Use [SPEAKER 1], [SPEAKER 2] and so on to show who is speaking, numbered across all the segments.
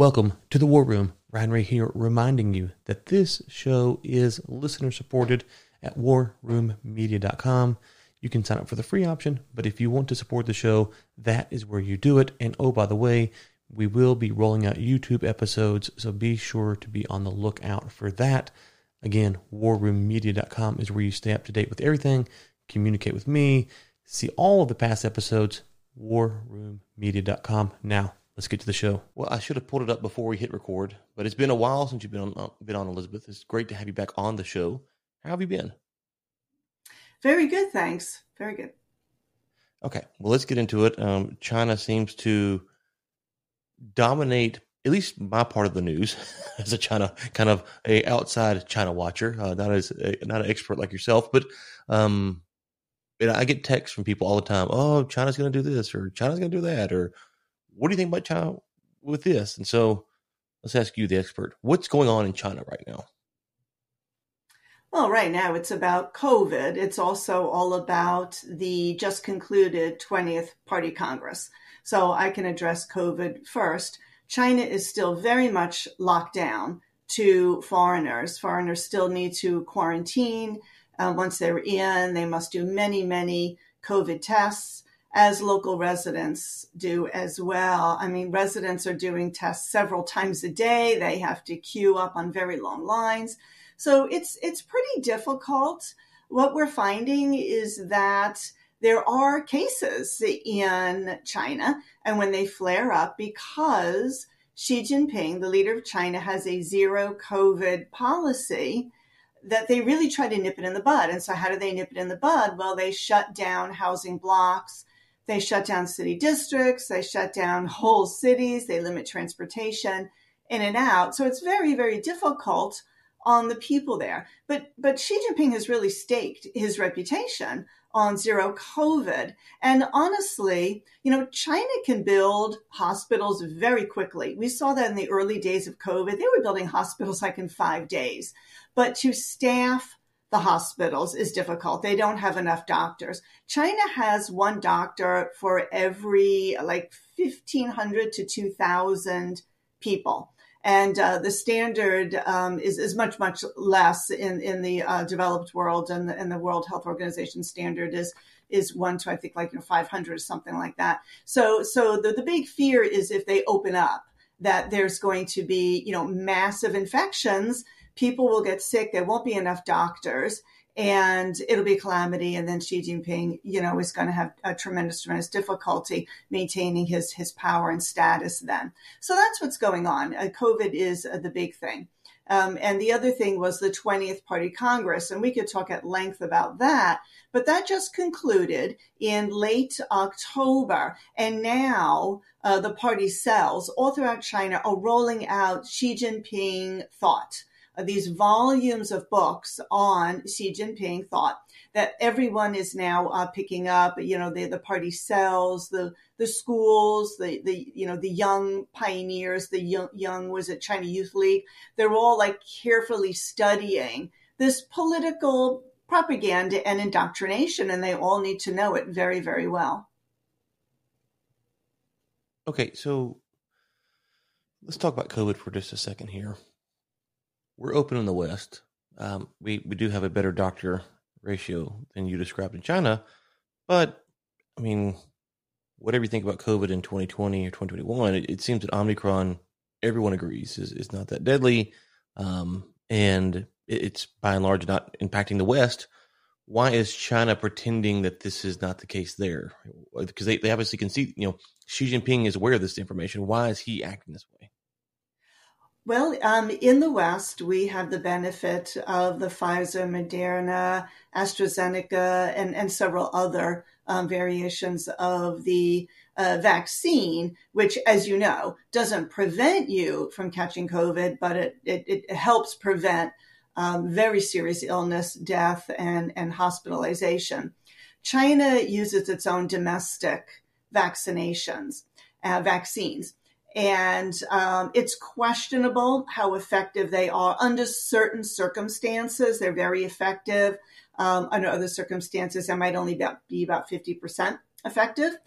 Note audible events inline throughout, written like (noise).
[SPEAKER 1] Welcome to the War Room. Ryan Ray here, reminding you that this show is listener supported at warroommedia.com. You can sign up for the free option, but if you want to support the show, that is where you do it. And oh, by the way, we will be rolling out YouTube episodes, so be sure to be on the lookout for that. Again, warroommedia.com is where you stay up to date with everything, communicate with me, see all of the past episodes, warroommedia.com. Now, let's get to the show. Well, I should have pulled it up before we hit record, but it's been a while since you've been on, uh, been on Elizabeth. It's great to have you back on the show. How have you been?
[SPEAKER 2] Very good, thanks. Very good.
[SPEAKER 1] Okay, well, let's get into it. Um, China seems to dominate at least my part of the news (laughs) as a China kind of a outside China watcher, uh, not as a, not an expert like yourself, but um, I get texts from people all the time. Oh, China's going to do this, or China's going to do that, or what do you think about China with this? And so, let's ask you, the expert, what's going on in China right now?
[SPEAKER 2] Well, right now it's about COVID. It's also all about the just concluded 20th Party Congress. So I can address COVID first. China is still very much locked down to foreigners. Foreigners still need to quarantine. Uh, once they're in, they must do many, many COVID tests, as local residents do as well. I mean, residents are doing tests several times a day. They have to queue up on very long lines. So it's it's pretty difficult. What we're finding is that there are cases in China, and when they flare up, because Xi Jinping, the leader of China, has a zero COVID policy, that they really try to nip it in the bud. And so, how do they nip it in the bud? Well, they shut down housing blocks, they shut down city districts, they shut down whole cities, they limit transportation in and out. So, it's very, very difficult on the people there. But but Xi Jinping has really staked his reputation on zero COVID. And honestly, you know, China can build hospitals very quickly. We saw that in the early days of COVID. They were building hospitals like in five days. But to staff the hospitals is difficult. They don't have enough doctors. China has one doctor for every like 1,500 to 2,000 people and uh, the standard um, is, is much much less in in the uh, developed world and the, and the World Health Organization standard is is one to I think like you know 500 or something like that. So so the, the big fear is if they open up that there's going to be you know massive infections, people will get sick, there won't be enough doctors, and it'll be a calamity. And then Xi Jinping, you know, is going to have a tremendous, tremendous difficulty maintaining his his power and status. Then, so that's what's going on. Uh, COVID is uh, the big thing. Um, and the other thing was the 20th Party Congress, and we could talk at length about that. But that just concluded in late October, and now uh, the party cells all throughout China are rolling out Xi Jinping thought these volumes of books on Xi Jinping thought that everyone is now uh, picking up. You know, the the party cells, the the schools, the the you know the young pioneers, the young young was it China Youth League? They're all like carefully studying this political propaganda and indoctrination, and they all need to know it very very well.
[SPEAKER 1] Okay, so let's talk about COVID for just a second here we're open in the West. Um, we we do have a better doctor ratio than you described in China, but I mean, whatever you think about COVID in 2020 or 2021, it, it seems that Omicron, everyone agrees, is is not that deadly, um, and it, it's by and large not impacting the West. Why is China pretending that this is not the case there? Because they, they obviously can see, you know, Xi Jinping is aware of this information. Why is he acting this way?
[SPEAKER 2] Well, um, in the West, we have the benefit of the Pfizer, Moderna, AstraZeneca, and, and several other um, variations of the uh, vaccine, which, as you know, doesn't prevent you from catching COVID, but it, it, it helps prevent um, very serious illness, death, and, and hospitalization. China uses its own domestic vaccinations, uh, vaccines and um, it's questionable how effective they are under certain circumstances. They're very effective. Um, under other circumstances, they might only be about, be about 50% effective.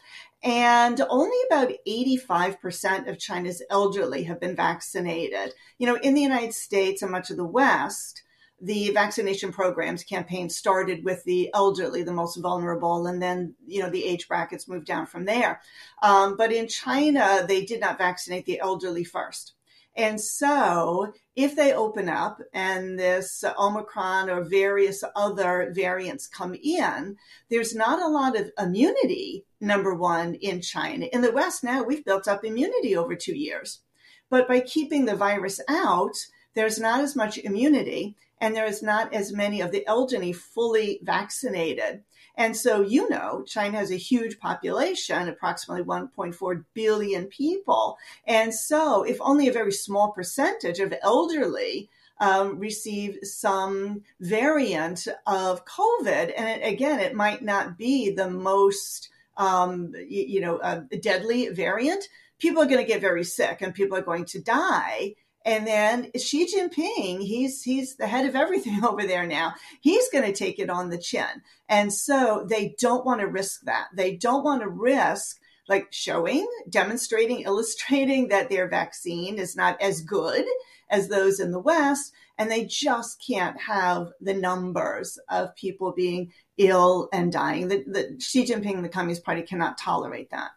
[SPEAKER 2] And only about 85% of China's elderly have been vaccinated. You know, in the United States and much of the West, the vaccination programs campaign started with the elderly, the most vulnerable, and then you know the age brackets moved down from there. Um, but in China, they did not vaccinate the elderly first. And so, if they open up and this Omicron or various other variants come in, there's not a lot of immunity, number one, in China. In the West now, we've built up immunity over two years. But by keeping the virus out, there's not as much immunity and there is not as many of the elderly fully vaccinated. And so, you know, China has a huge population, approximately 1.4 billion people. And so, if only a very small percentage of elderly um, receive some variant of COVID, and it, again, it might not be the most, um, you, you, know, uh, deadly variant, people are going to get very sick and people are going to die. And then Xi Jinping, he's he's the head of everything (laughs) over there now. He's going to take it on the chin. And so they don't want to risk that. They don't want to risk like showing, demonstrating, illustrating that their vaccine is not as good as those in the West. And they just can't have the numbers of people being ill and dying. The, the Xi Jinping, the Communist Party, cannot tolerate that.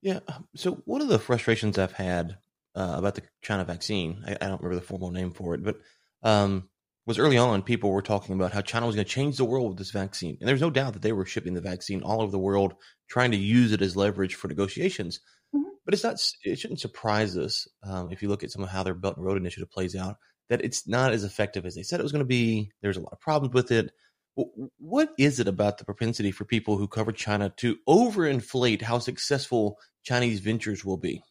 [SPEAKER 1] Yeah. Um, so one of the frustrations I've had uh, about the China vaccine. I, I, don't remember the formal name for it, but um, was early on people were talking about how China was going to change the world with this vaccine, and there's no doubt that they were shipping the vaccine all over the world, trying to use it as leverage for negotiations. Mm-hmm. But it's not. It shouldn't surprise us um, if you look at some of how their Belt and Road Initiative plays out that it's not as effective as they said it was going to be. There's a lot of problems with it. What is it about the propensity for people who cover China to overinflate how successful Chinese ventures will be?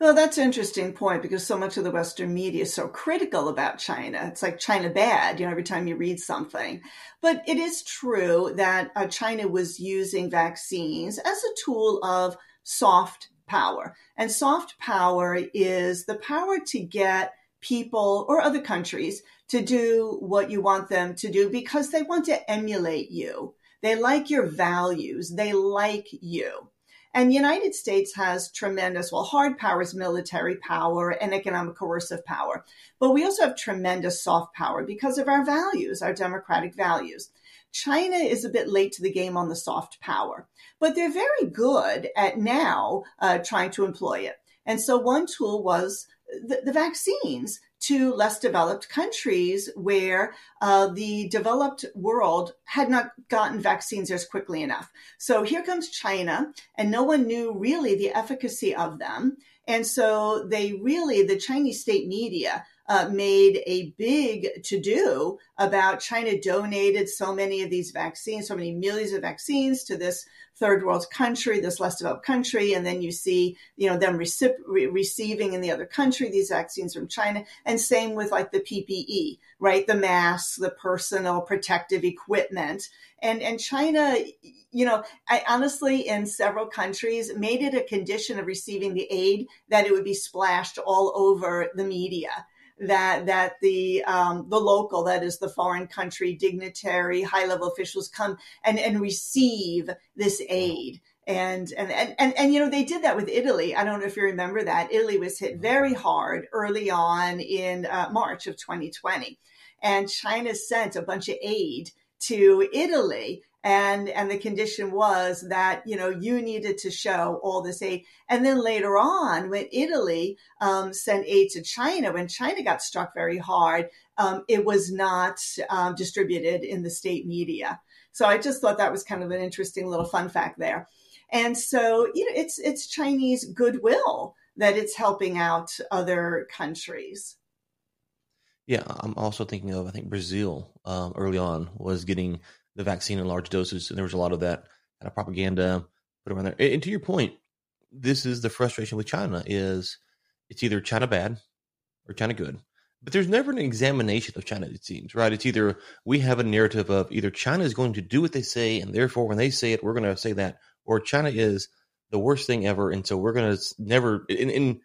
[SPEAKER 2] Well, that's an interesting point because so much of the Western media is so critical about China. It's like China bad, you know, every time you read something. But it is true that uh, China was using vaccines as a tool of soft power. And soft power is the power to get people or other countries to do what you want them to do because they want to emulate you. They like your values. They like you. And the United States has tremendous, well, hard power is military power and economic coercive power. But we also have tremendous soft power because of our values, our democratic values. China is a bit late to the game on the soft power, but they're very good at now uh, trying to employ it. And so one tool was the, the vaccines to less developed countries where uh, the developed world had not gotten vaccines as quickly enough. So here comes China, and no one knew really the efficacy of them. And so they really, the Chinese state media uh, made a big to do about China donated so many of these vaccines, so many millions of vaccines to this third world country, this less developed country, and then you see, you know, them recip- re- receiving in the other country these vaccines from China, and same with like the PPE, right? The masks, the personal protective equipment, and and China, you know, I honestly in several countries made it a condition of receiving the aid that it would be splashed all over the media that that the um, the local, that is the foreign country dignitary, high level officials come and and receive this aid. And, and and and and you know they did that with Italy. I don't know if you remember that Italy was hit very hard early on in uh, March of 2020, and China sent a bunch of aid to Italy and and the condition was that you know you needed to show all this aid. And then later on when italy um, sent aid to china when china got struck very hard um, it was not um, distributed in the state media. So i just thought that was kind of an interesting little fun fact there. And so you know it's it's chinese goodwill that it's helping out other countries
[SPEAKER 1] yeah i'm also thinking of i think brazil um, early on was getting the vaccine in large doses, and there was a lot of that kind of propaganda put around there. And to your point, this is the frustration with China: is it's either China bad or China good, but there's never an examination of China. It seems right. It's either we have a narrative of either China is going to do what they say, and therefore when they say it, we're going to say that, or China is the worst thing ever, and so we're going to never. And, and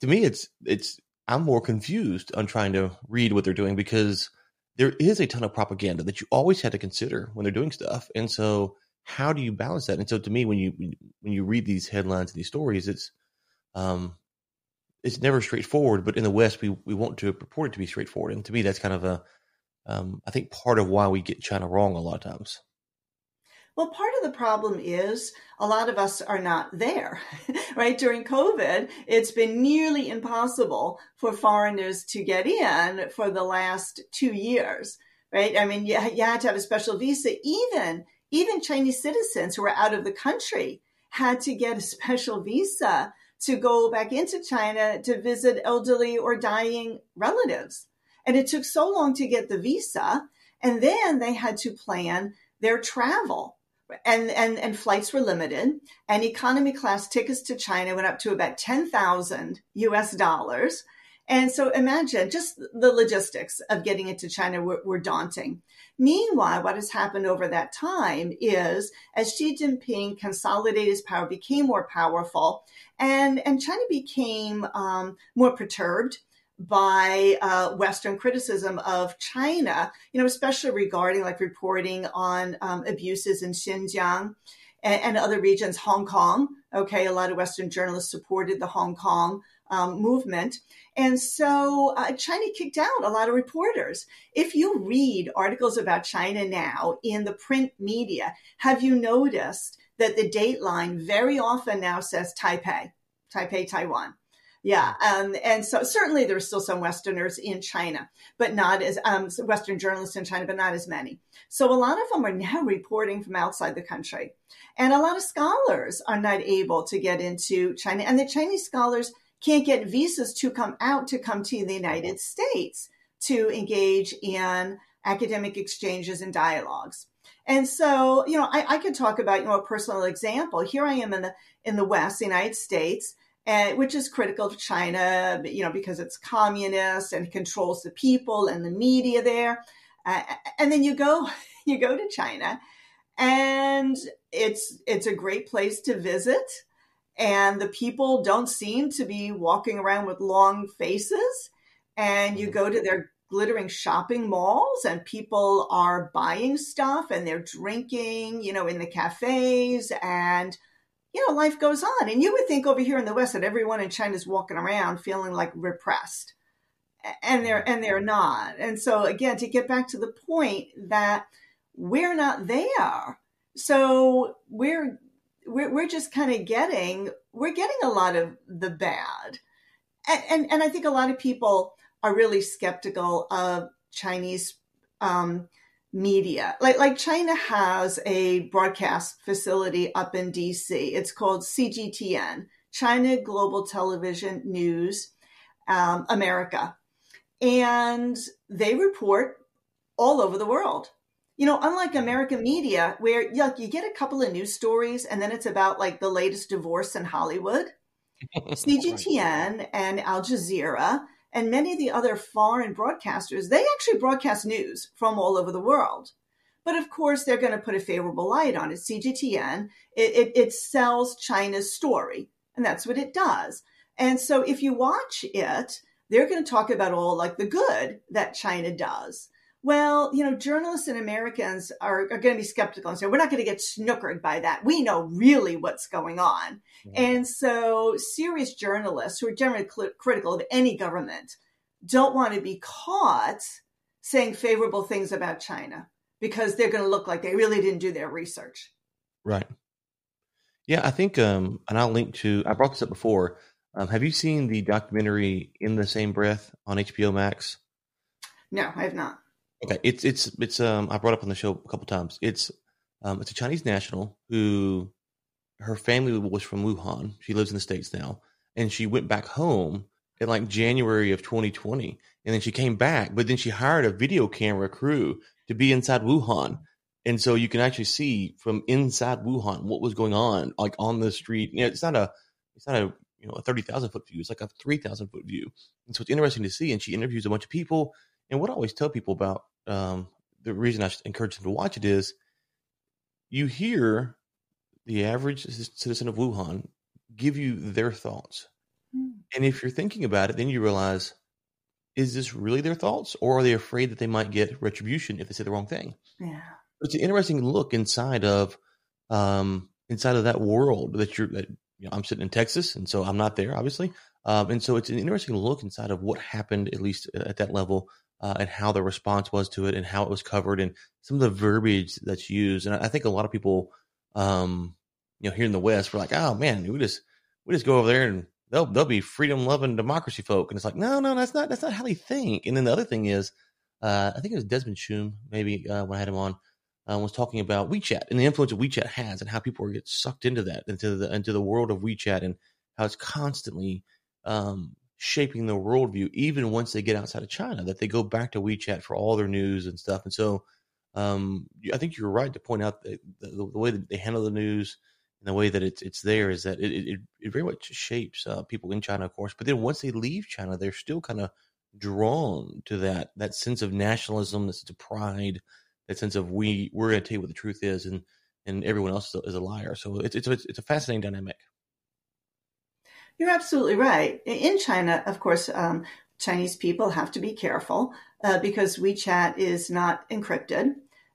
[SPEAKER 1] to me, it's it's I'm more confused on trying to read what they're doing because there is a ton of propaganda that you always had to consider when they're doing stuff. And so, how do you balance that? And so to me, when you when you read these headlines and these stories, it's um, it's never straightforward. But in the West, we we want to purport it to be straightforward, and to me, that's kind of a um, I think part of why we get China wrong a lot of times.
[SPEAKER 2] Well, part of the problem is a lot of us are not there, (laughs) right? During COVID, it's been nearly impossible for foreigners to get in for the last two years, right? I mean, you, you had to have a special visa. Even, even Chinese citizens who were out of the country had to get a special visa to go back into China to visit elderly or dying relatives. And it took so long to get the visa. And then they had to plan their travel and, and, and flights were limited and economy class tickets to China went up to about 10,000 US dollars. And so imagine just the logistics of getting into China were, were, daunting. Meanwhile, what has happened over that time is as Xi Jinping consolidated his power, became more powerful, and, and China became um, more perturbed by uh, Western criticism of China, you know, especially regarding like reporting on um, abuses in Xinjiang and, and, other regions, Hong Kong. Okay, a lot of Western journalists supported the Hong Kong um, movement. And so uh, China kicked out a lot of reporters. If you read articles about China now in the print media, have you noticed that the dateline very often now says Taipei, Taipei, Taiwan? Yeah, um, and so certainly there there's still some Westerners in China, but not as um, Western journalists in China, but not as many. So a lot of them are now reporting from outside the country, and a lot of scholars are not able to get into China, and the Chinese scholars can't get visas to come out to come to the United States to engage in academic exchanges and dialogues. And so, you know, I, I could talk about you know a personal example. Here I am in the in the West, the United States and which is critical to China, you know, because it's communist and controls the people and the media there. Uh, and then you go, (laughs) you go to China, and it's it's a great place to visit, and the people don't seem to be walking around with long faces. And you go to their glittering shopping malls and people are buying stuff and they're drinking, you know, in the cafes and you know, life goes on. And you would think over here in the West that everyone in China is walking around feeling like repressed. And they're and they're not. And so again, to get back to the point that we're not there. So we're we're, we're just kind of getting we're getting a lot of the bad. And, and, and I think a lot of people are really skeptical of Chinese um, media. Like like China has a broadcast facility up in DC. It's called CGTN, China Global Television News um, America, and they report all over the world. You know, unlike American media, where you, you get a couple of news stories and then it's about like the latest divorce in Hollywood. (laughs) CGTN and Al Jazeera and many of the other foreign broadcasters, they actually broadcast news from all over the world. But of course, they're going to put a favorable light on it. CGTN, it, it, it sells China's story, and that's what it does. And so if you watch it, they're going to talk about all like the good that China does. Well, you know, journalists and Americans are, are going to be skeptical and say, we're not going to get snookered by that. We know really what's going on. Mm-hmm. And so serious journalists who are generally cl- critical of any government don't want to be caught saying favorable things about China because they're going to look like they really didn't do their research.
[SPEAKER 1] Right. Yeah, I think, um, and I'll link to, I brought this up before. Um, have you seen the documentary In the Same Breath on HBO Max?
[SPEAKER 2] No, I have not.
[SPEAKER 1] Okay, it's it's it's um I brought up on the show a couple times. It's um it's a Chinese national who her family was from Wuhan. She lives in the states now, and she went back home in like January of 2020, and then she came back, but then she hired a video camera crew to be inside Wuhan, and so you can actually see from inside Wuhan what was going on, like on the street. You know, it's not a it's not a you know a thirty thousand foot view; it's like a three thousand foot view, and so it's interesting to see. And she interviews a bunch of people and what I always tell people about um, the reason I encourage them to watch it is you hear the average citizen of Wuhan give you their thoughts. Mm. And if you're thinking about it, then you realize is this really their thoughts or are they afraid that they might get retribution if they say the wrong thing?
[SPEAKER 2] Yeah.
[SPEAKER 1] It's an interesting look inside of um, inside of that world that you're that you know, I'm sitting in Texas, and so I'm not there, obviously. Um, and so it's an interesting look inside of what happened, at least at that level, uh, and how the response was to it, and how it was covered, and some of the verbiage that's used. And I think a lot of people, um, you know, here in the West, we're like, oh man, we just we just go over there and they'll they'll be freedom loving democracy folk, and it's like, no, no, that's not that's not how they think. And then the other thing is, uh, I think it was Desmond Shum, maybe uh, when I had him on, uh, was talking about WeChat and the influence that WeChat has, and how people are get sucked into that, into the into the world of WeChat, and how it's constantly um, shaping their worldview, even once they get outside of China. That they go back to WeChat for all their news and stuff. And so, um, I think you're right to point out the, the, the, way that they handle the news and the way that it's it's there is that it it, it very much shapes uh, people in China, of course. But then once they leave China, they're still kind of drawn to that that sense of nationalism, that sense of pride, that sense of we we're going to tell you what the truth is, and and everyone else is a liar. So it's it's it's a fascinating dynamic.
[SPEAKER 2] You're absolutely right. In China, of course, um, Chinese people have to be careful uh, because WeChat is not encrypted.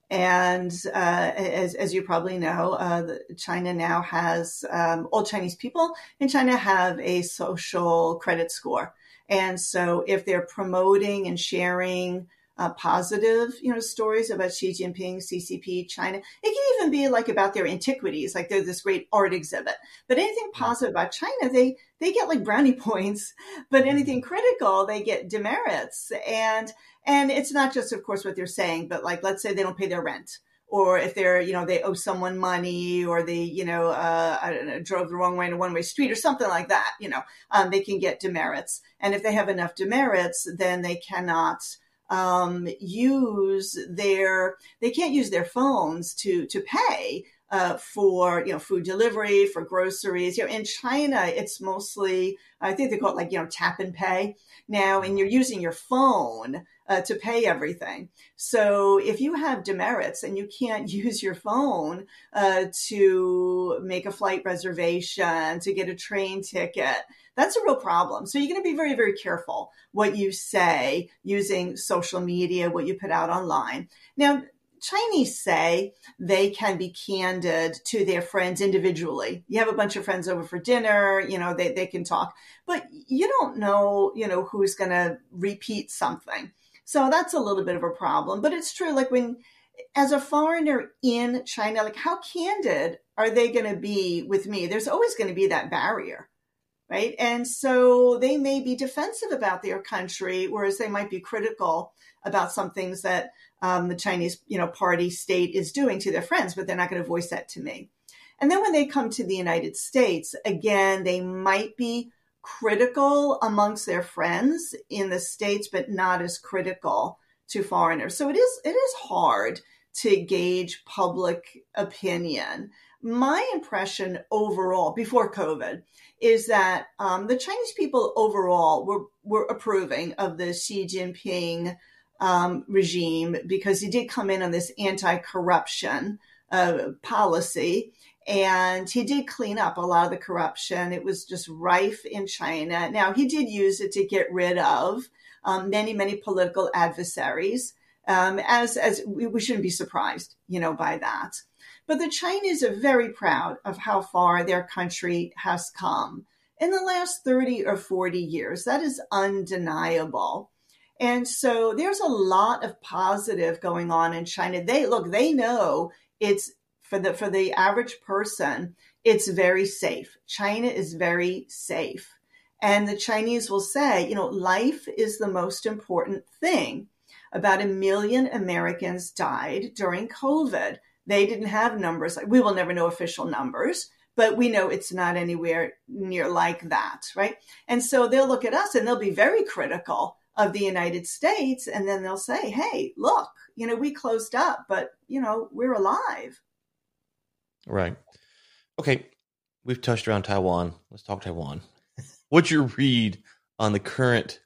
[SPEAKER 2] And uh, as, as, you probably know, uh, China now has um, all Chinese people in China have a social credit score. And so if they're promoting and sharing uh, positive, you know, stories about Xi Jinping, CCP, China. It can even be like about their antiquities, like they're this great art exhibit. But anything positive about China, they they get like brownie (laughs) points. But anything critical, they get demerits. And and it's not just, of course, what they're saying, but like let's say they don't pay their rent or if they're you know they owe someone money or they you know uh, I don't know drove the wrong way in a one way street or something like that you know um, they can get demerits and if they have enough demerits then they cannot um, use their they can't use their phones to to pay uh, for you know food delivery for groceries. You know in china it's mostly i think they call it like you know tap and pay. Now and you're using your phone uh, to pay everything so if you have demerits and you can't (laughs) use your phone uh, to make a flight reservation to get a train ticket that's a real problem. So you're going to be very, very careful what you say using social media, what you put out online. Now, Chinese say they can be candid to their friends individually. You have a bunch of friends over for dinner, you know, they, they can talk, but you don't know, you know, who's going to repeat something. So that's a little bit of a problem. But it's true, like when, as a foreigner in China, like how candid are they going to be with me? There's always going to be that barrier right? And so they may be defensive about their country, whereas they might be critical about some things that um, the Chinese, you know, party state is doing to their friends, but they're not going to voice that to me. And then when they come to the United States, again, they might be critical amongst their friends in the states, but not as critical to foreigners. So it is it is hard to gauge public opinion. My impression overall before COVID is that um, the Chinese people overall were, were approving of the Xi Jinping um, regime because he did come in on this anti corruption uh, policy. And he did clean up a lot of the corruption. It was just rife in China. Now, he did use it to get rid of um, many, many political adversaries. Um, as as we, we shouldn't be surprised, you know, by that. But the Chinese are very proud of how far their country has come in the last 30 or 40 years. That is undeniable. And so there's a lot of positive going on in China. They look, they know it's for the for the average person, it's very safe. China is very safe. And the Chinese will say, you know, life is the most important thing. About a million Americans died during COVID. They didn't have numbers. We will never know official numbers, but we know it's not anywhere near like that, right? And so they'll look at us and they'll be very critical of the United States. And then they'll say, hey, look, you know, we closed up, but, you know, we're alive.
[SPEAKER 1] Right. Okay. We've touched around Taiwan. Let's talk Taiwan. (laughs) What's your read on the current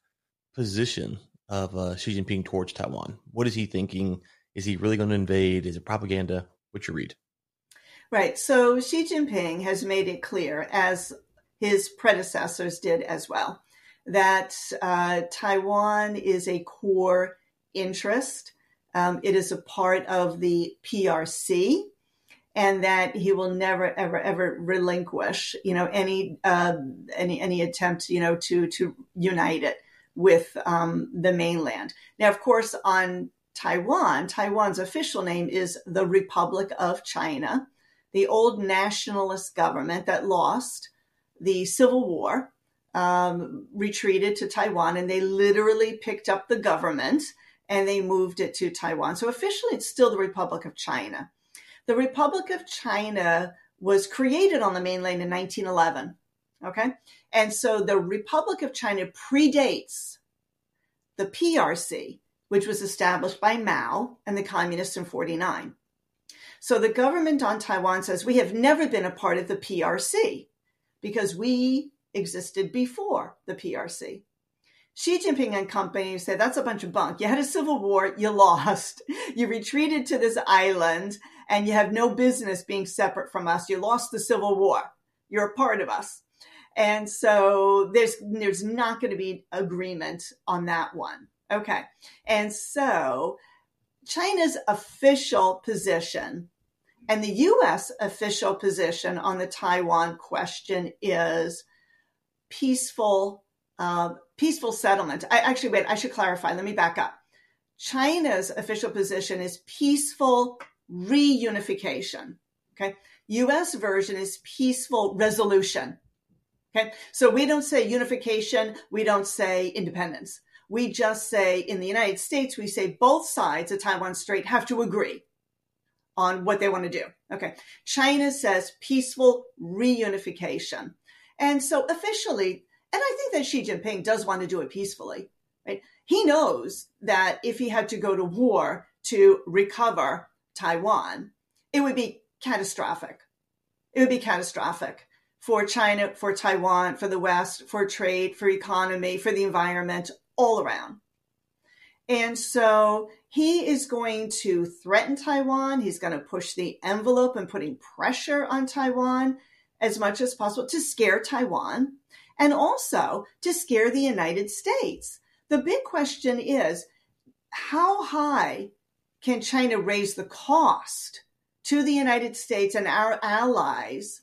[SPEAKER 1] position of uh, Xi Jinping towards Taiwan? What is he thinking? Is he really going to invade? Is it propaganda? What's your read?
[SPEAKER 2] Right. So Xi Jinping has made it clear, as his predecessors did as well, that uh, Taiwan is a core interest. Um, it is a part of the PRC. And that he will never, ever, ever relinquish, you know, any uh, any any attempt, you know, to to unite it with um, the mainland. Now, of course, on Taiwan, Taiwan's official name is the Republic of China, the old nationalist government that lost the Civil War. Um, retreated to Taiwan and they literally picked up the government and they moved it to Taiwan. So officially, it's still the Republic of China. The Republic of China was created on the mainland in 1911. Okay. And so the Republic of China predates the PRC, which was established by Mao and the communists in 49. So the government on Taiwan says we have never been a part of the PRC because we existed before the PRC. Xi Jinping and company say that's a bunch of bunk. You had a civil war, you lost. (laughs) You retreated to this island and you have no business being separate from us. You lost the civil war. You're a part of us. And so there's there's not going to be agreement on that one. Okay. And so China's official position and the US official position on the Taiwan question is peaceful uh, peaceful settlement. I actually wait, I should clarify. Let me back up. China's official position is peaceful reunification. Okay. US version is peaceful resolution. Okay. So we don't say unification. We don't say independence. We just say in the United States, we say both sides of Taiwan Strait have to agree on what they want to do. Okay. China says peaceful reunification. And so officially, and I think that Xi Jinping does want to do it peacefully, right? He knows that if he had to go to war to recover Taiwan, it would be catastrophic. It would be catastrophic for China, for Taiwan, for the West, for trade, for economy, for the environment, all around. And so he is going to threaten Taiwan. He's going to push the envelope and putting pressure on Taiwan as much as possible to scare Taiwan and also to scare the United States. The big question is how high can China raise the cost to the United States and our allies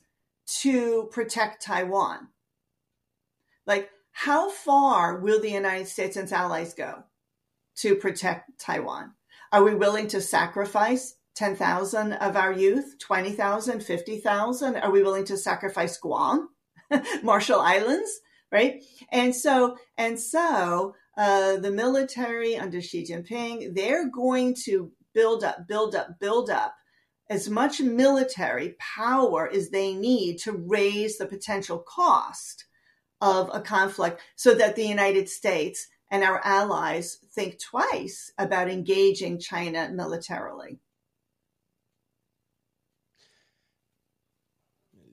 [SPEAKER 2] to protect Taiwan? Like, how far will the United States and its allies go to protect Taiwan? Are we willing to sacrifice 10,000 of our youth, 20,000, 50,000? Are we willing to sacrifice Guam, (laughs) Marshall Islands, right? And so, and so uh, the military under Xi Jinping, they're going to build up, build up, build up as much military power as they need to raise the potential cost of a conflict so that the United States and our allies think twice about engaging China militarily.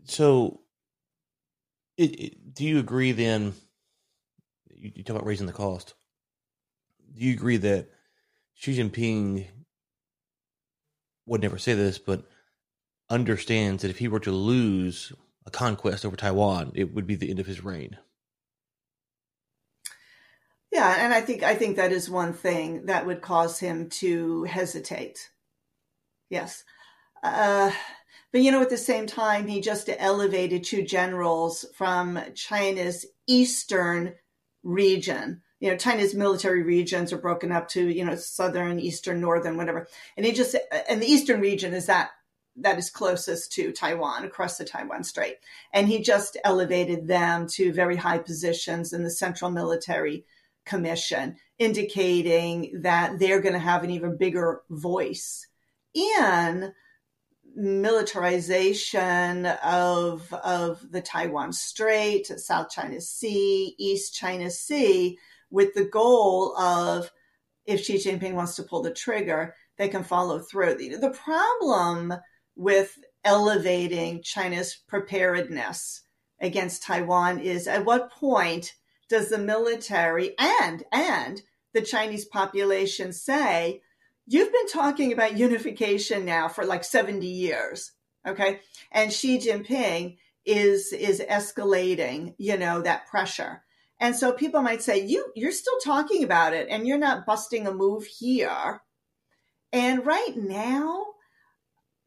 [SPEAKER 1] So, it, it, do you agree then? You, you talk about raising the cost. Do you agree that Xi Jinping would never say this, but understands that if he were to lose a conquest over Taiwan, it would be the end of his reign?
[SPEAKER 2] Yeah, and I think I think that is one thing that would cause him to hesitate. Yes. Uh, but you know, at the same time, he just elevated two generals from China's eastern region. You know, China's military regions are broken up to, you know, southern, eastern, northern, whatever. And he just, and the eastern region is that that is closest to Taiwan, across the Taiwan Strait. And he just elevated them to very high positions in the Central Military Commission, indicating that they're going to have an even bigger voice in militarization of of the Taiwan Strait, South China Sea, East China Sea, with the goal of if Xi Jinping wants to pull the trigger, they can follow through. The, the problem with elevating China's preparedness against Taiwan is at what point does the military and and the Chinese population say you've been talking about unification now for like 70 years. Okay. And Xi Jinping is, is escalating, you know, that pressure. And so people might say, you, you're still talking about it and you're not busting a move here. And right now,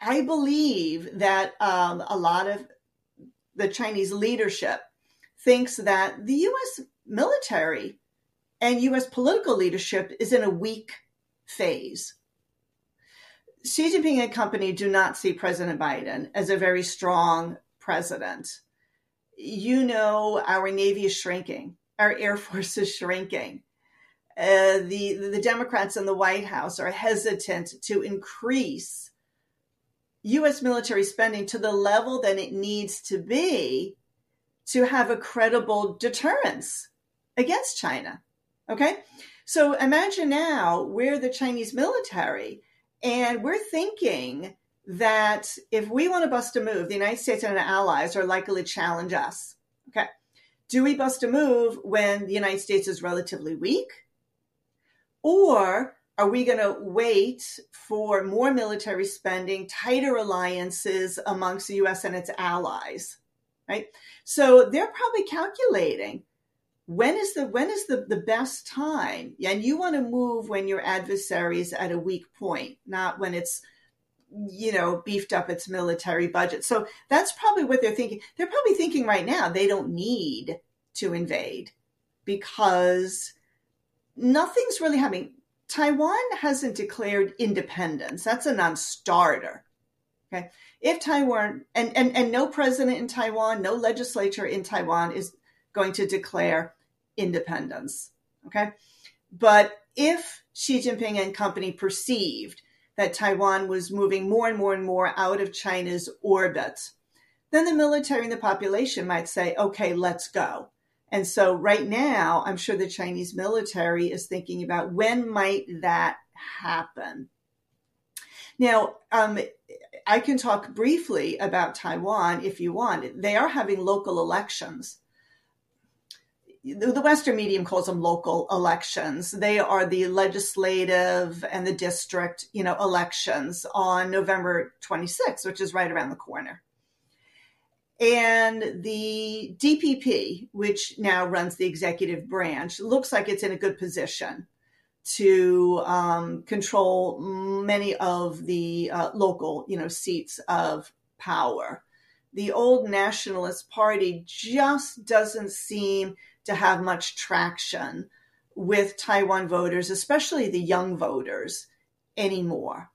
[SPEAKER 2] I believe that um, a lot of the Chinese leadership thinks that the US military and US political leadership is in a weak phase. Xi Jinping and company do not see President Biden as a very strong president. You know, our Navy is shrinking, our Air Force is shrinking. Uh, the, the Democrats in the White House are hesitant to increase US military spending to the level that it needs to be to have a credible deterrence against China. Okay. So imagine now we're the Chinese military and we're thinking that if we want to bust a move, the United States and our allies are likely to challenge us. Okay. Do we bust a move when the United States is relatively weak? Or are we going to wait for more military spending, tighter alliances amongst the US and its allies? Right? So they're probably calculating when is the when is the, the best time? And you want to move when your adversary is at a weak point, not when it's you know beefed up its military budget. So that's probably what they're thinking. They're probably thinking right now they don't need to invade because nothing's really happening. Taiwan hasn't declared independence. That's a non-starter. Okay. If Taiwan and, and, and no president in Taiwan, no legislature in Taiwan is going to declare independence. Okay. But if Xi Jinping and company perceived that Taiwan was moving more and more and more out of China's orbit, then the military and the population might say, okay, let's go. And so right now, I'm sure the Chinese military is thinking about when might that happen. Now, um, I can talk briefly about Taiwan if you want. They are having local elections. The Western medium calls them local elections. They are the legislative and the district, you know, elections on November 26th, which is right around the corner. And the DPP, which now runs the executive branch, looks like it's in a good position to um, control many of the uh, local, you know, seats of power. The old Nationalist Party just doesn't seem to have much traction with Taiwan voters, especially the young voters, anymore.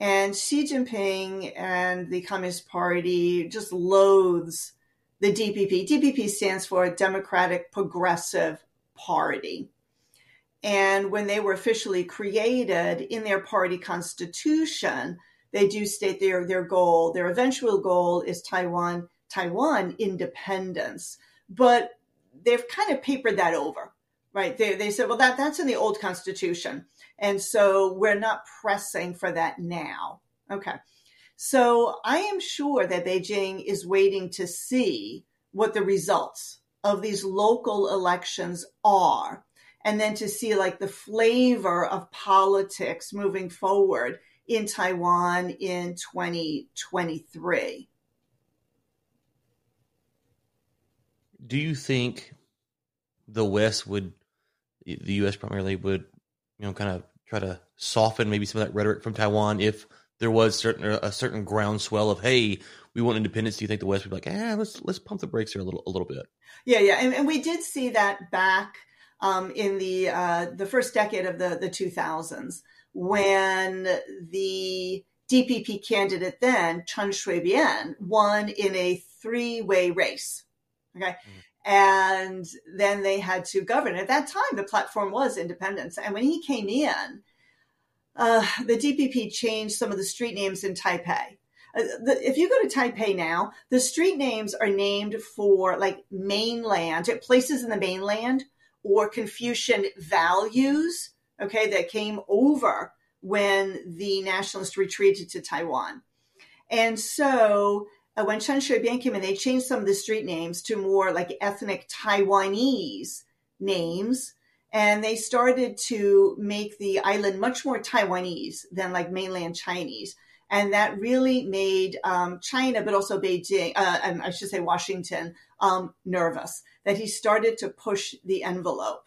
[SPEAKER 2] And Xi Jinping and the Communist Party just loathes the DPP. DPP stands for Democratic Progressive Party. And when they were officially created in their party constitution, they do state their, their goal, their eventual goal is Taiwan, Taiwan independence. But they've kind of papered that over, right? They, they said, well, that, that's in the old constitution. And so we're not pressing for that now. Okay. So I am sure that Beijing is waiting to see what the results of these local elections are and then to see like the flavor of politics moving forward in Taiwan in 2023.
[SPEAKER 1] Do you think the West would, the U.S. primarily would, you know, kind of try to soften maybe some of that rhetoric from Taiwan if there was certain a certain groundswell of hey, we want independence? Do you think the West would be like, ah, let's let's pump the brakes here a little a little bit?
[SPEAKER 2] Yeah, yeah, and, and we did see that back um, in the uh, the first decade of the the 2000s when the DPP candidate then Chen Shui-bian won in a three-way race. Okay. Mm. And then they had to govern. At that time, the platform was independence. And when he came in, uh, the DPP changed some of the street names in Taipei. Uh, the, if you go to Taipei now, the street names are named for like mainland, places in the mainland or Confucian values, okay, that came over when the nationalists retreated to Taiwan. And so uh, when Chen Shui-bian came in, they changed some of the street names to more like ethnic Taiwanese names. And they started to make the island much more Taiwanese than like mainland Chinese. And that really made um, China, but also Beijing, uh, I should say Washington, um, nervous that he started to push the envelope.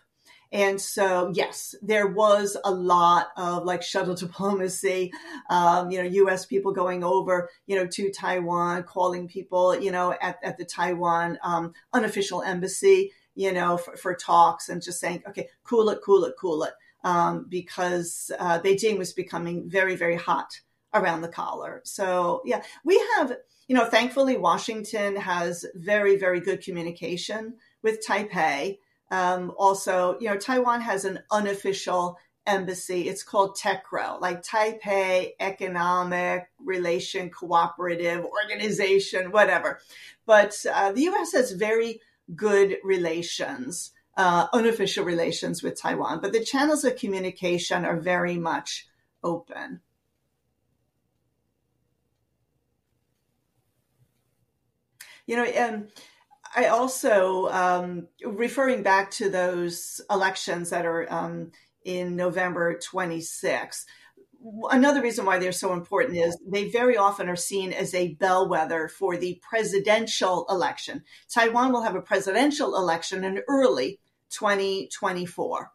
[SPEAKER 2] And so, yes, there was a lot of like shuttle (laughs) diplomacy, um, you know, U.S. people going over, you know, to Taiwan, calling people, you know, at, at the Taiwan um, unofficial embassy, you know, for, for, talks and just saying, okay, cool it, cool it, cool it, um, because uh, Beijing was becoming very, very hot around the collar. So, yeah, we have, you know, thankfully, Washington has very, very good communication with Taipei. Um, also, you know, Taiwan has an unofficial embassy. It's called TECRO, like Taipei Economic Relation Cooperative Organization, whatever. But uh, the U.S. has very good relations, uh, unofficial relations with Taiwan, but the channels of communication are very much open. You know, and I also, um, referring back to those elections that are um, in November 26, another reason why they're so important is they very often are seen as a bellwether for the presidential election. Taiwan will have a presidential election in early 2024.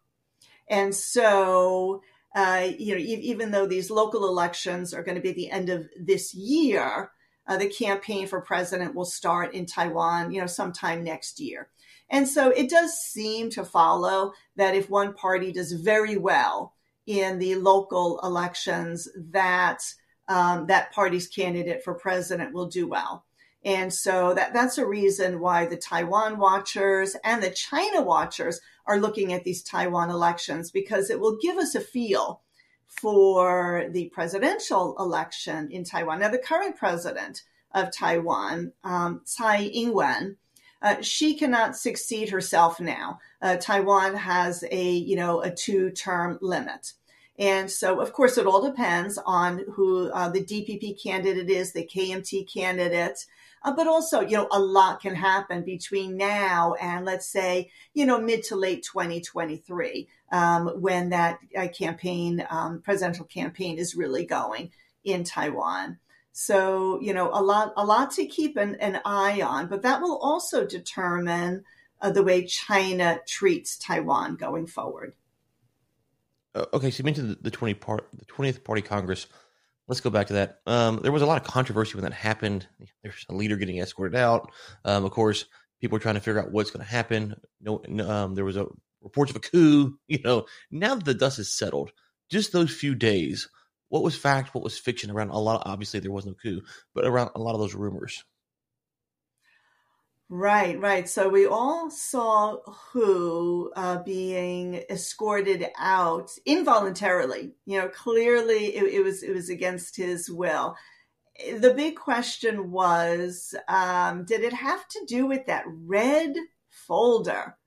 [SPEAKER 2] And so, uh, you know, even though these local elections are going to be at the end of this year, uh, the campaign for president will start in Taiwan, you know, sometime next year. And so it does seem to follow that if one party does very well in the local elections, that um, that party's candidate for president will do well. And so that, that's a reason why the Taiwan watchers and the China watchers are looking at these Taiwan elections because it will give us a feel for the presidential election in Taiwan. Now, the current president of Taiwan, um, Tsai Ing-wen, uh, she cannot succeed herself now. Uh, Taiwan has a, you know, a two-term limit. And so, of course, it all depends on who uh, the DPP candidate is, the KMT candidate. Uh, but also, you know, a lot can happen between now and let's say, you know, mid to late 2023, um, when that uh, campaign, um, presidential campaign is really going in Taiwan. So, you know, a lot, a lot to keep an, an eye on, but that will also determine uh, the way China treats Taiwan going forward.
[SPEAKER 1] Uh, okay, so you mentioned the, the 20 part, the 20th Party Congress let's go back to that. Um, there was a lot of controversy when that happened. There's a leader getting escorted out. Um, of course, people are trying to figure out what's going to happen. No, um, there was a reports of a coup. (laughs) You know, now that the dust has settled, just those few days, what was fact, what was fiction around a lot. Of, obviously, there was no coup, but around a lot of those rumors.
[SPEAKER 2] Right, right. So we all saw Hu uh, being escorted out involuntarily. You know, clearly it, it, was it was against his will. The big question was, um, did it have to do with that red folder?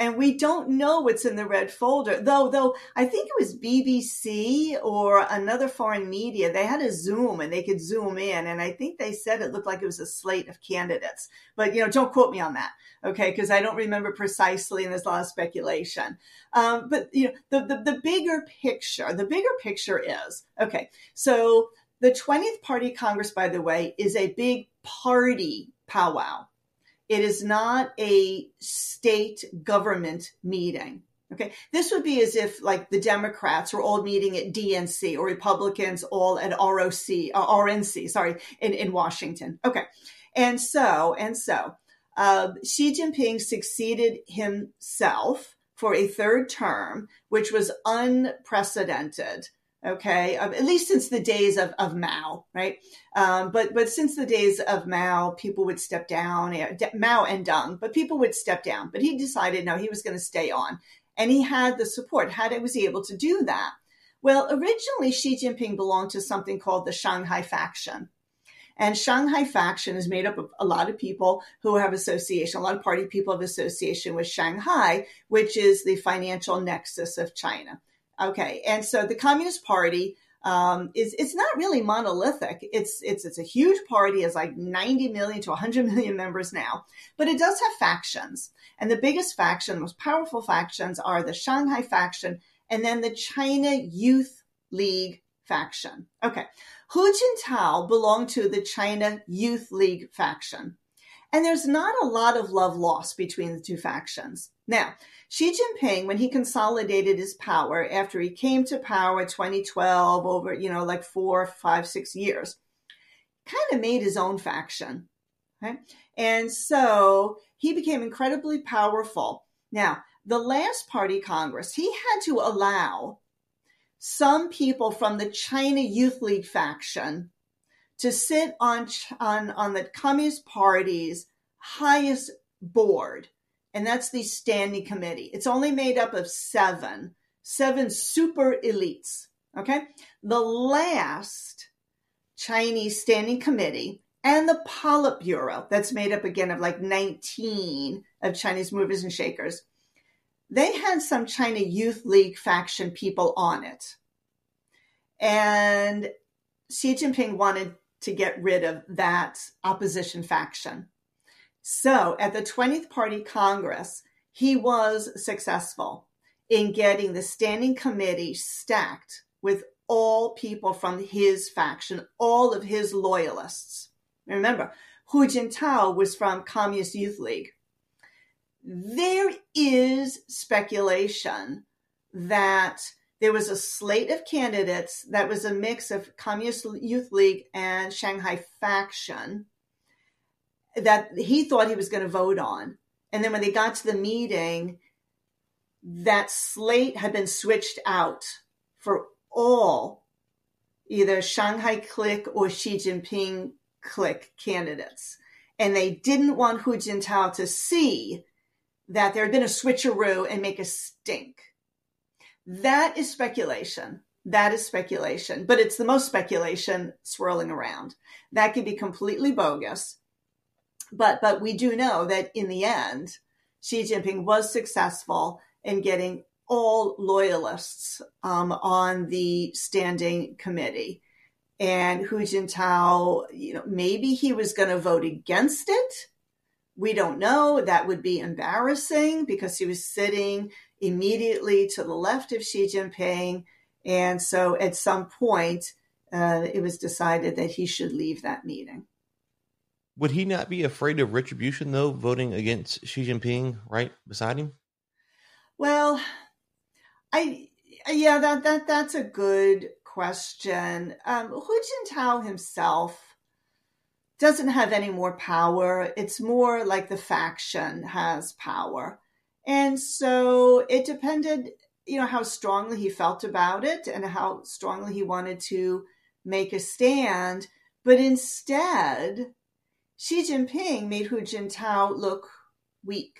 [SPEAKER 2] And we don't know what's in the red folder. Though, though I think it was BBC or another foreign media. They had a Zoom and they could zoom in, and I think they said it looked like it was a slate of candidates. But you know, don't quote me on that, okay? Because I don't remember precisely, and there's a lot of speculation. Um, but you know, the, the the bigger picture, the bigger picture is okay. So the 20th Party Congress, by the way, is a big party powwow it is not a state government meeting. Okay. This would be as if like the Democrats were all meeting at DNC or Republicans all at ROC, uh, RNC, sorry, in, in Washington. Okay. And so, and so, uh, Xi Jinping succeeded himself for a third term, which was unprecedented okay? Um, at least since the days of, of mao right? Um, but but since the days of mao people would step down eh, mao and deng but people would step down. But he decided no he was going to stay on. And he had the support. How was he able to do that? Well originally xi jinping belonged to something called the shanghai faction. And Shanghai faction is made up of a lot of people who have association, a lot of party people have association with Shanghai, which is the financial nexus of China. Okay, and so the Communist Party um, is it's not really monolithic. It's it's it's a huge party. It's like 90 million to 100 million members now, but it does have factions. And the biggest faction, the most powerful factions, are the Shanghai faction and then the China Youth League faction. Okay, Hu Jintao belonged to the China Youth League faction. And there's not a lot of love lost between the two factions. Now, Xi Jinping, when he consolidated his power after he came to power 2012 over, you know, like four, five, six years, kind of made his own faction. And so he became incredibly powerful. Now, the last party Congress, he had to allow some people from the China Youth League faction to sit on, on, on the Communist Party's highest board, and that's the standing committee. It's only made up of seven, seven super elites. Okay. The last Chinese standing committee and the Politburo, that's made up again of like 19 of Chinese movers and shakers, they had some China Youth League faction people on it. And Xi Jinping wanted to get rid of that opposition faction. So at the 20th Party Congress, he was successful in getting the standing committee stacked with all people from his faction, all of his loyalists. Remember, Hu Jintao was from Communist Youth League. There is speculation that there was a slate of candidates that was a mix of Communist Youth League and Shanghai faction that he thought he was going to vote on. And then when they got to the meeting, that slate had been switched out for all either Shanghai clique or Xi Jinping clique candidates. And they didn't want Hu Jintao to see that there had been a switcheroo and make a stink. That is speculation. That is speculation, but it's the most speculation swirling around. That could be completely bogus. But but we do know that in the end, Xi Jinping was successful in getting all loyalists um, on the standing committee. And Hu Jintao, you know, maybe he was going to vote against it. We don't know. That would be embarrassing because he was sitting immediately to the left of Xi Jinping. And so at some point, uh, it was decided that he should leave that meeting.
[SPEAKER 1] Would he not be afraid of retribution, though, voting against Xi Jinping right beside him?
[SPEAKER 2] Well, I yeah, that that that's a good question. Um, Hu Jintao himself doesn't have any more power. It's more like the faction has power, and so it depended, you know, how strongly he felt about it and how strongly he wanted to make a stand. But instead, Xi Jinping made Hu Jintao look weak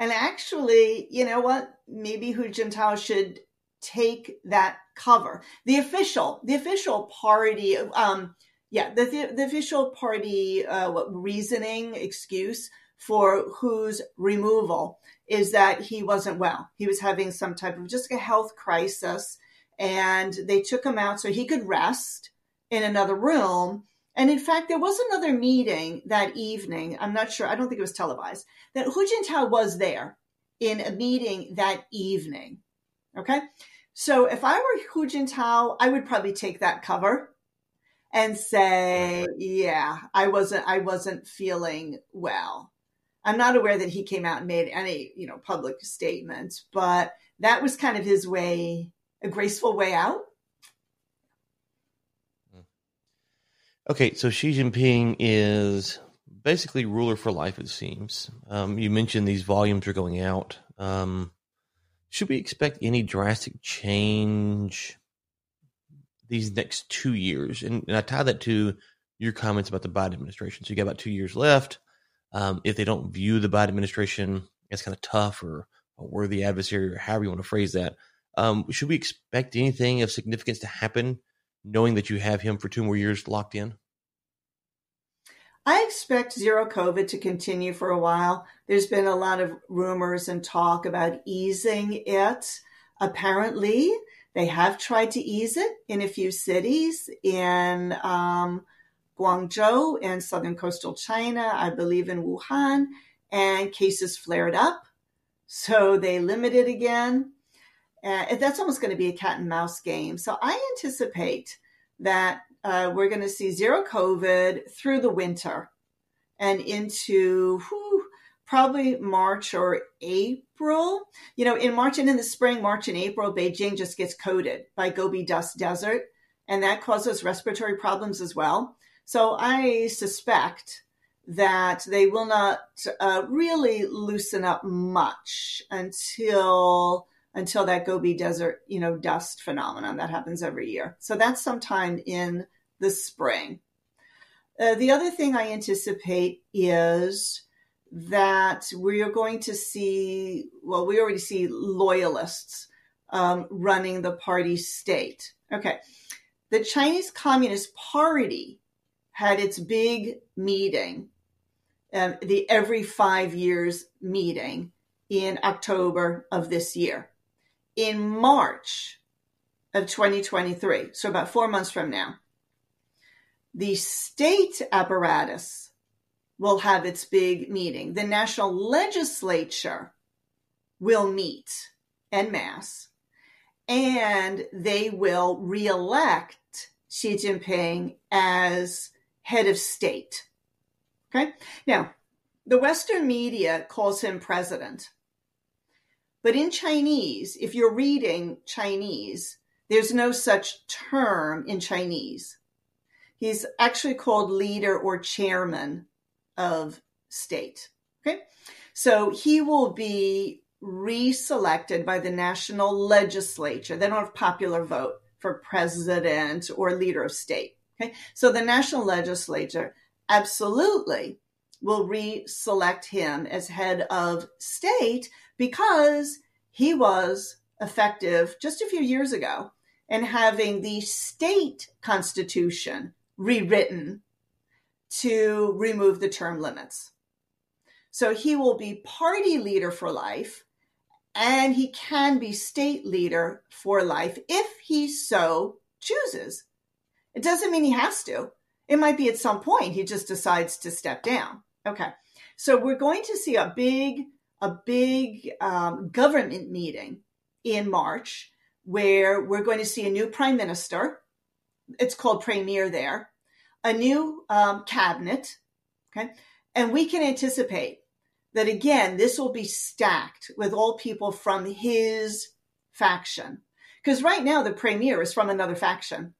[SPEAKER 2] and actually, you know what? Maybe Hu Jintao should take that cover. The official, the official party, um, yeah, the, the, official party uh, reasoning, excuse for Hu's removal is that he wasn't well. He was having some type of just a health crisis, and they took him out so he could rest in another room and in fact, there was another meeting that evening. I'm not sure. I don't think it was televised. That Hu Jintao was there in a meeting that evening. Okay. So if I were Hu Jintao, I would probably take that cover and say, yeah, I wasn't, I wasn't feeling well. I'm not aware that he came out and made any, you know, public statement, but that was kind of his way, a graceful way out.
[SPEAKER 1] Okay, so Xi Jinping is basically ruler for life, it seems. Um, you mentioned these volumes are going out. Um, should we expect any drastic change these next two years? And, and, I tie that to your comments about the Biden administration. So you got about two years left. Um, if they don't view the Biden administration as kind of tough or a worthy adversary, or however you want to phrase that, um, should we expect anything of significance to happen knowing that you have him for two more years locked in?
[SPEAKER 2] I expect zero COVID to continue for a while. There's been a lot of rumors and talk about easing it. Apparently, they have tried to ease it in a few cities in um, Guangzhou and southern coastal China, I believe in Wuhan, and cases flared up. So they limit it again. Uh, that's almost going to be a cat and mouse game. So I anticipate that uh, we're going to see zero COVID through the winter. and into whew, probably March or April. You know, in March and in the spring, March and April, Beijing just gets coated by Gobi Dust Desert, and that causes respiratory problems as well. So I suspect that they will not uh, really loosen up much until until that Gobi Desert, you know, dust phenomenon that happens every year. So that's sometime in the spring. Uh, the other thing I anticipate is that we are going to see, well, we already see loyalists um, running the party state. Okay. The Chinese Communist Party had its big meeting, um, the every five years meeting in October of this year. In March of 2023, so about four months from now, the state apparatus will have its big meeting. The national legislature will meet en masse and they will reelect Xi Jinping as head of state. Okay. Now, the Western media calls him president. But in Chinese, if you're reading Chinese, there's no such term in Chinese. He's actually called leader or chairman of state. Okay. So he will be reselected by the national legislature. They don't have popular vote for president or leader of state. Okay. So the national legislature absolutely will reselect him as head of state because he was effective just a few years ago in having the state constitution rewritten to remove the term limits. So he will be party leader for life and he can be state leader for life if he so chooses. It doesn't mean he has to. It might be at some point he just decides to step down. Okay. So we're going to see a big, a big um, government meeting in March where we're going to see a new prime minister. It's called premier there a new um, cabinet. Okay. And we can anticipate that again, this will be stacked with all people from his faction. Because right now the premier is from another faction.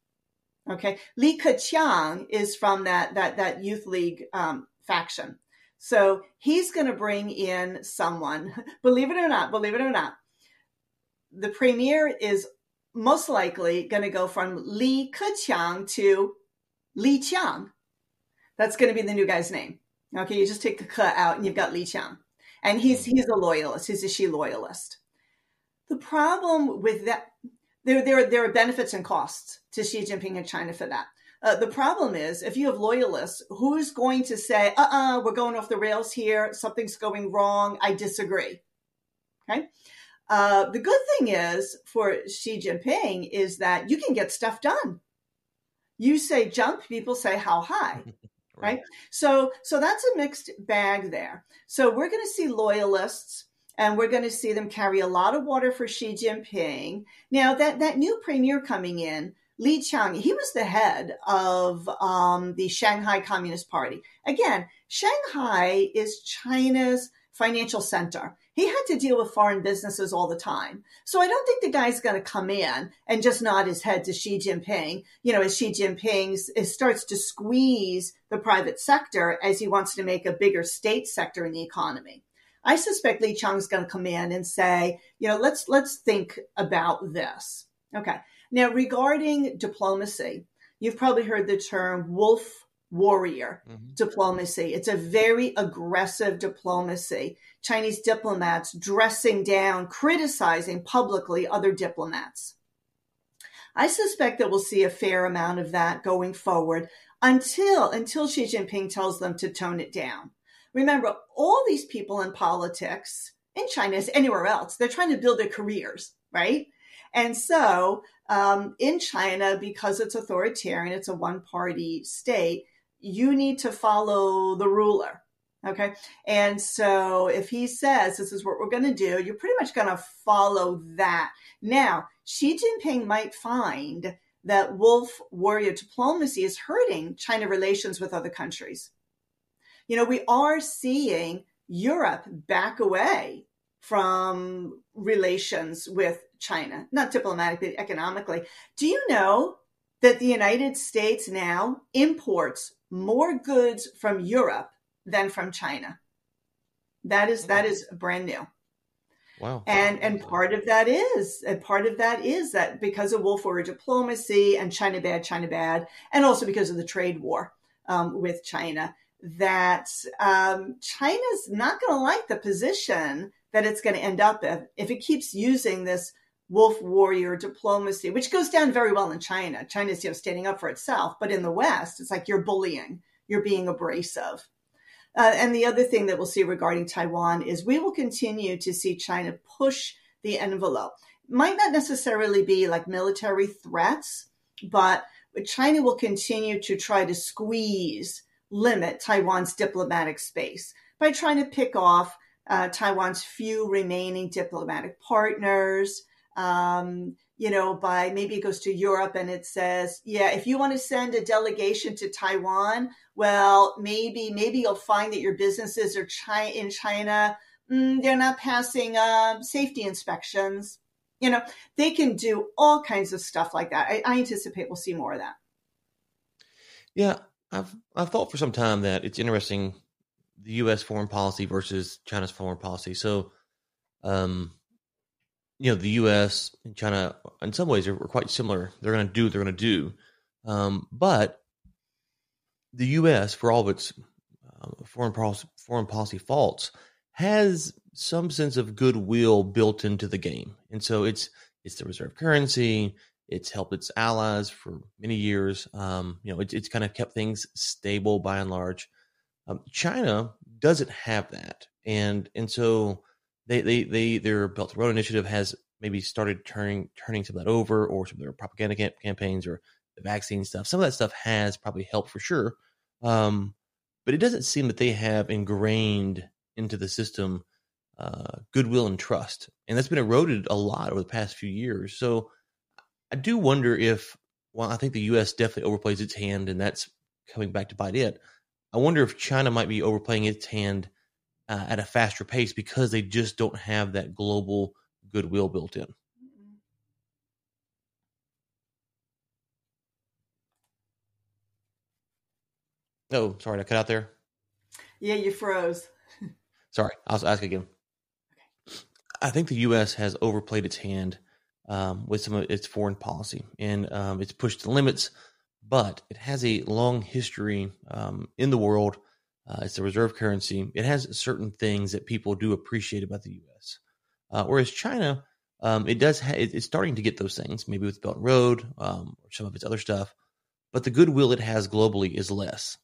[SPEAKER 2] Okay. Li Keqiang is from that, that, that youth league um, faction. So he's going to bring in someone, (laughs) believe it or not, believe it or not. The premier is most likely going to go from Li Keqiang to Li Qiang. That's going to be the new guy's name. Okay, you just take the cut out and you've got Li Qiang. And he's he's a loyalist. He's a Xi loyalist. The problem with that, there, there, there are benefits and costs to Xi Jinping in China for that. Uh, the problem is if you have loyalists, who's going to say, uh uh-uh, uh, we are going off the rails here, something's going wrong, I disagree. Okay. Uh, the good thing is for Xi Jinping is that you can get stuff done you say jump, people say how high. (laughs) right. right. So so that's a mixed bag there. So we're going to see loyalists and we're going to see them carry a lot of water for Xi Jinping. Now that that new premier coming in, Li Qiang, he was the head of um, the Shanghai Communist Party. Again, Shanghai is China's financial center he had to deal with foreign businesses all the time. So I don't think the guy's going to come in and just nod his head to Xi Jinping, you know, as Xi Jinping starts to squeeze the private sector as he wants to make a bigger state sector in the economy. I suspect Li Qiang's going to come in and say, you know, let's let's think about this. Okay. Now regarding diplomacy, you've probably heard the term wolf warrior mm-hmm. diplomacy. It's a very aggressive diplomacy. Chinese diplomats dressing down, criticizing publicly other diplomats. I suspect that we'll see a fair amount of that going forward until until Xi Jinping tells them to tone it down. Remember, all these people in politics in China as anywhere else, they're trying to build their careers, right? And so, um, in China, because it's authoritarian, it's a one party state, you need to follow the ruler. Okay. And so if he says this is what we're going to do, you're pretty much going to follow that. Now, Xi Jinping might find that wolf warrior diplomacy is hurting China relations with other countries. You know, we are seeing Europe back away from relations with China, not diplomatically, economically. Do you know that the United States now imports more goods from Europe than from China? That is that is brand new.
[SPEAKER 1] Wow.
[SPEAKER 2] And and part of that is and part of that is that because of Wolf Warrior diplomacy and China bad, China bad, and also because of the trade war um, with China, that um, China's not going to like the position that it's going to end up in if it keeps using this wolf warrior diplomacy, which goes down very well in China. China's you know standing up for itself, but in the West, it's like you're bullying, you're being abrasive. Uh, and the other thing that we'll see regarding Taiwan is we will continue to see China push the envelope. Might not necessarily be like military threats, but China will continue to try to squeeze, limit Taiwan's diplomatic space by trying to pick off uh, Taiwan's few remaining diplomatic partners. Um, you know, by maybe it goes to Europe and it says, yeah, if you want to send a delegation to Taiwan, well, maybe maybe you'll find that your businesses are chi- in China. Mm, they're not passing uh, safety inspections. You know, they can do all kinds of stuff like that. I, I anticipate we'll see more of that.
[SPEAKER 1] Yeah, I've I've thought for some time that it's interesting the U.S. foreign policy versus China's foreign policy. So, um, you know, the U.S. and China, in some ways, are, are quite similar. They're going to do what they're going to do, um, but the U.S., for all of its uh, foreign policy, foreign policy faults, has some sense of goodwill built into the game, and so it's it's the reserve currency. It's helped its allies for many years. Um, you know, it, it's kind of kept things stable by and large. Um, China doesn't have that, and and so they they they their Belt and Road Initiative has maybe started turning turning some of that over, or some of their propaganda camp- campaigns, or the vaccine stuff. Some of that stuff has probably helped for sure, um, but it doesn't seem that they have ingrained into the system uh, goodwill and trust, and that's been eroded a lot over the past few years. So I do wonder if, well, I think the U.S. definitely overplays its hand, and that's coming back to bite it. I wonder if China might be overplaying its hand uh, at a faster pace because they just don't have that global goodwill built in. Oh, sorry, I cut out there.
[SPEAKER 2] Yeah, you froze. (laughs)
[SPEAKER 1] sorry, I'll ask again. I think the U.S. has overplayed its hand um, with some of its foreign policy, and um, it's pushed the limits. But it has a long history um, in the world uh, it's a reserve currency. It has certain things that people do appreciate about the U.S. Uh, whereas China, um, it does ha- it's starting to get those things, maybe with Belt and Road um, or some of its other stuff. But the goodwill it has globally is less.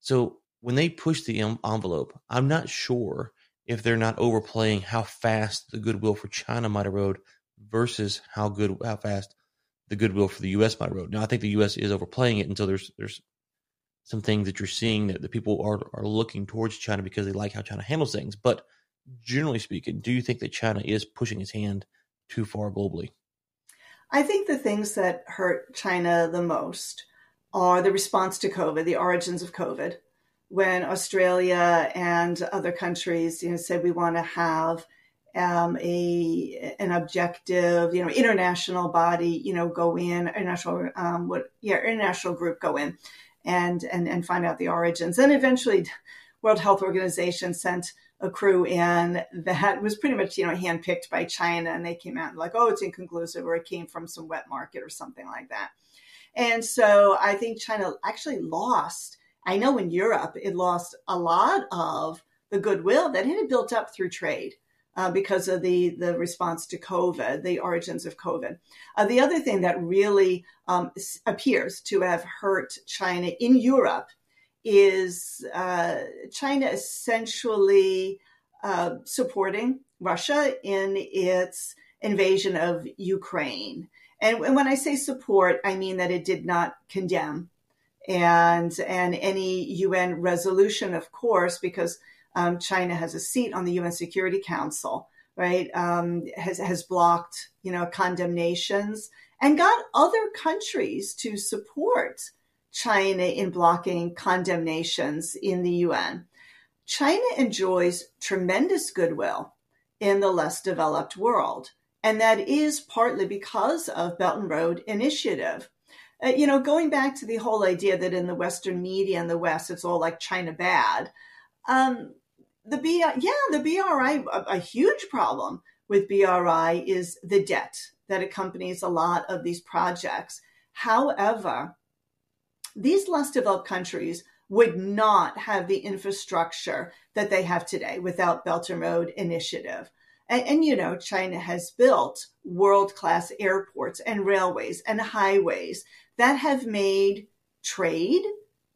[SPEAKER 1] So when they push the envelope, I'm not sure if they're not overplaying how fast the goodwill for China might erode versus how good how fast the goodwill for the U.S. might erode. Now I think the U.S. is overplaying it, until there's there's some things that you're seeing that the people are are looking towards China because they like how China handles things. But generally speaking, do you think that China is pushing its hand too far globally?
[SPEAKER 2] I think the things that hurt China the most are the response to COVID, the origins of COVID. When Australia and other countries, you know, said we want to have um, a an objective, you know, international body, you know, go in, international, um, what, yeah, international group go in and and and find out the origins. And eventually, World Health Organization sent a crew in that was pretty much you know handpicked by China, and they came out and like, oh, it's inconclusive, or it came from some wet market or something like that. And so I think China actually lost. I know in Europe it lost a lot of the goodwill that it had built up through trade uh, because of the, the response to COVID, the origins of COVID. Uh, the other thing that really um, appears to have hurt China in Europe is uh, China essentially uh, supporting Russia in its invasion of Ukraine. And, and when I say support, I mean that it did not condemn and and any UN resolution, of course, because um, China has a seat on the UN Security Council, right? Um, has has blocked, you know, condemnations and got other countries to support China in blocking condemnations in the UN. China enjoys tremendous goodwill in the less developed world. And that is partly because of Belt and Road Initiative. Uh, you know, going back to the whole idea that in the Western media in the West, it's all like China bad. Um, the B, yeah, the BRI, a, a huge problem with BRI is the debt that accompanies a lot of these projects. However, these less developed countries would not have the infrastructure that they have today without Belt and Road Initiative. And, and, you know, China has built world class airports and railways and highways that have made trade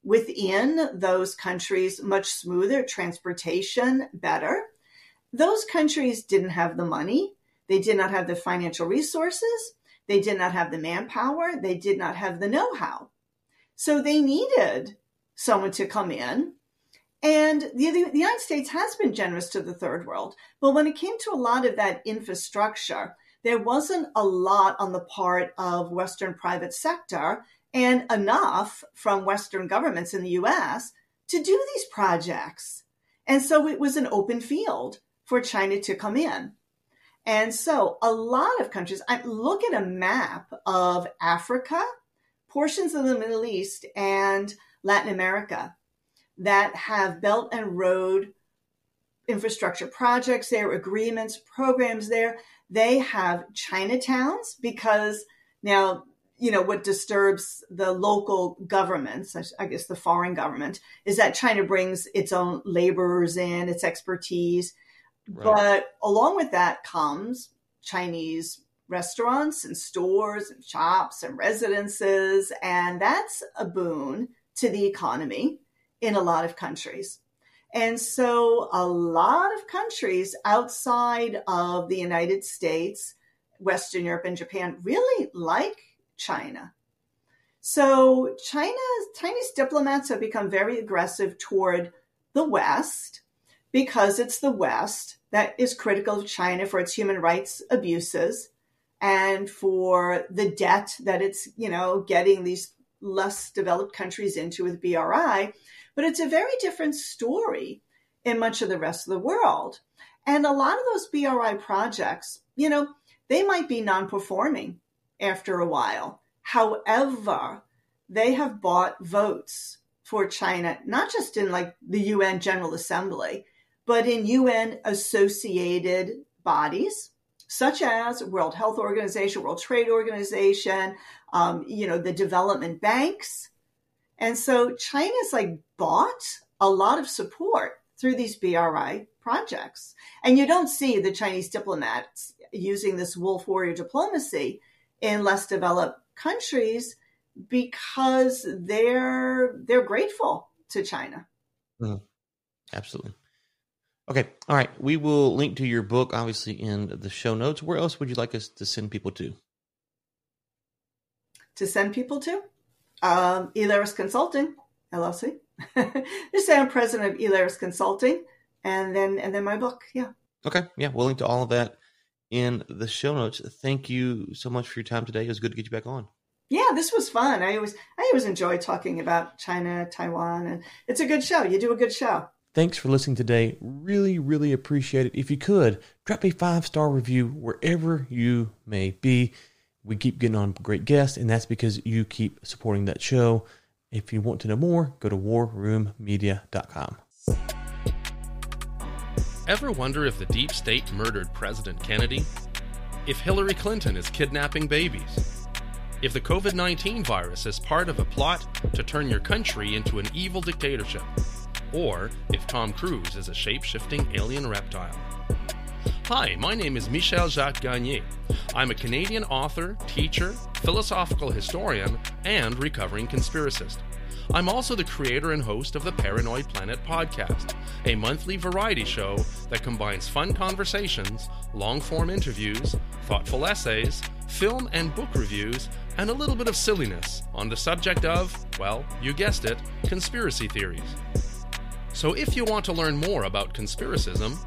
[SPEAKER 2] within those countries much smoother, transportation better. Those countries didn't have the money, they did not have the financial resources, they did not have the manpower, they did not have the know how. So they needed someone to come in. And the, the, United States has been generous to the third world. But when it came to a lot of that infrastructure, there wasn't a lot on the part of Western private sector and enough from Western governments in the US to do these projects. And so it was an open field for China to come in. And so a lot of countries, I look at a map of Africa, portions of the Middle East, and Latin America that have Belt and Road infrastructure projects there, agreements, programs there. They have Chinatowns because now you know what disturbs the local governments i guess the foreign government is that china brings its own laborers in its expertise right. but along with that comes chinese restaurants and stores and shops and residences and that's a boon to the economy in a lot of countries and so a lot of countries outside of the united states western europe and japan really like China. So China, Chinese diplomats have become very aggressive toward the West because it's the West that is critical of China for its human rights abuses and for the debt that it's, you know, getting these less developed countries into with BRI. But it's a very different story in much of the rest of the world. And a lot of those BRI projects, you know, they might be non performing after a while. However, they have bought votes for China, not just in like the UN General Assembly, but in UN associated bodies such as World Health Organization, World Trade Organization, um, you know, the development banks. And so China's like bought a lot of support through these BRI projects. And you don't see the Chinese diplomats using this wolf warrior diplomacy in less developed countries because they're they're grateful to China.
[SPEAKER 1] Mm, absolutely. Okay. All right. We will link to your book, obviously, in the show notes. Where else would you like us to send people to?
[SPEAKER 2] To send people to? Um, Elaris Consulting, LLC. (laughs) Just say I'm president of Elaris Consulting, and then and then my book. Yeah.
[SPEAKER 1] Okay. Yeah, we'll link to all of that in the show notes. Thank you so much for your time today. It was good to get you back on.
[SPEAKER 2] Yeah, this was fun. I always I always enjoy talking about China, Taiwan, and it's a good show. You do a good show.
[SPEAKER 1] Thanks for listening today. Really, really appreciate it. If you could, drop a five star review wherever you may be. We keep getting on great guests, and that's because you keep supporting that show. If you want to know more, go to warroommedia.com.
[SPEAKER 3] Ever wonder if the deep state murdered President Kennedy? If Hillary Clinton is kidnapping babies? If the COVID 19 virus is part of a plot to turn your country into an evil dictatorship? Or if Tom Cruise is a shape shifting alien reptile? Hi, my name is Michel Jacques Gagné. I'm a Canadian author, teacher, philosophical historian, and recovering conspiracist. I'm also the creator and host of the Paranoid Planet podcast, a monthly variety show that combines fun conversations, long form interviews, thoughtful essays, film and book reviews, and a little bit of silliness on the subject of, well, you guessed it, conspiracy theories. So if you want to learn more about conspiracism,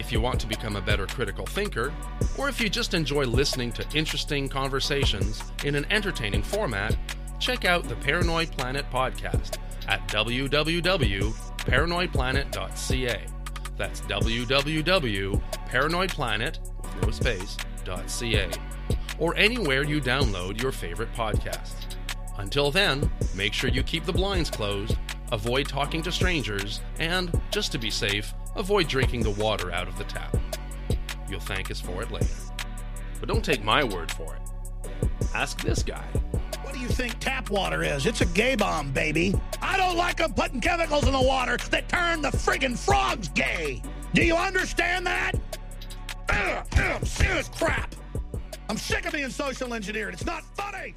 [SPEAKER 3] if you want to become a better critical thinker, or if you just enjoy listening to interesting conversations in an entertaining format, check out the Paranoid Planet podcast at www.paranoidplanet.ca. That's www.paranoidplanet. Or anywhere you download your favorite podcasts. Until then, make sure you keep the blinds closed, avoid talking to strangers, and, just to be safe, avoid drinking the water out of the tap. You'll thank us for it later. But don't take my word for it. Ask this guy.
[SPEAKER 4] What do you think tap water is? It's a gay bomb, baby. I don't like them putting chemicals in the water that turn the friggin' frogs gay. Do you understand that? Ugh, ugh, serious crap. I'm sick of being social engineered. It's not funny.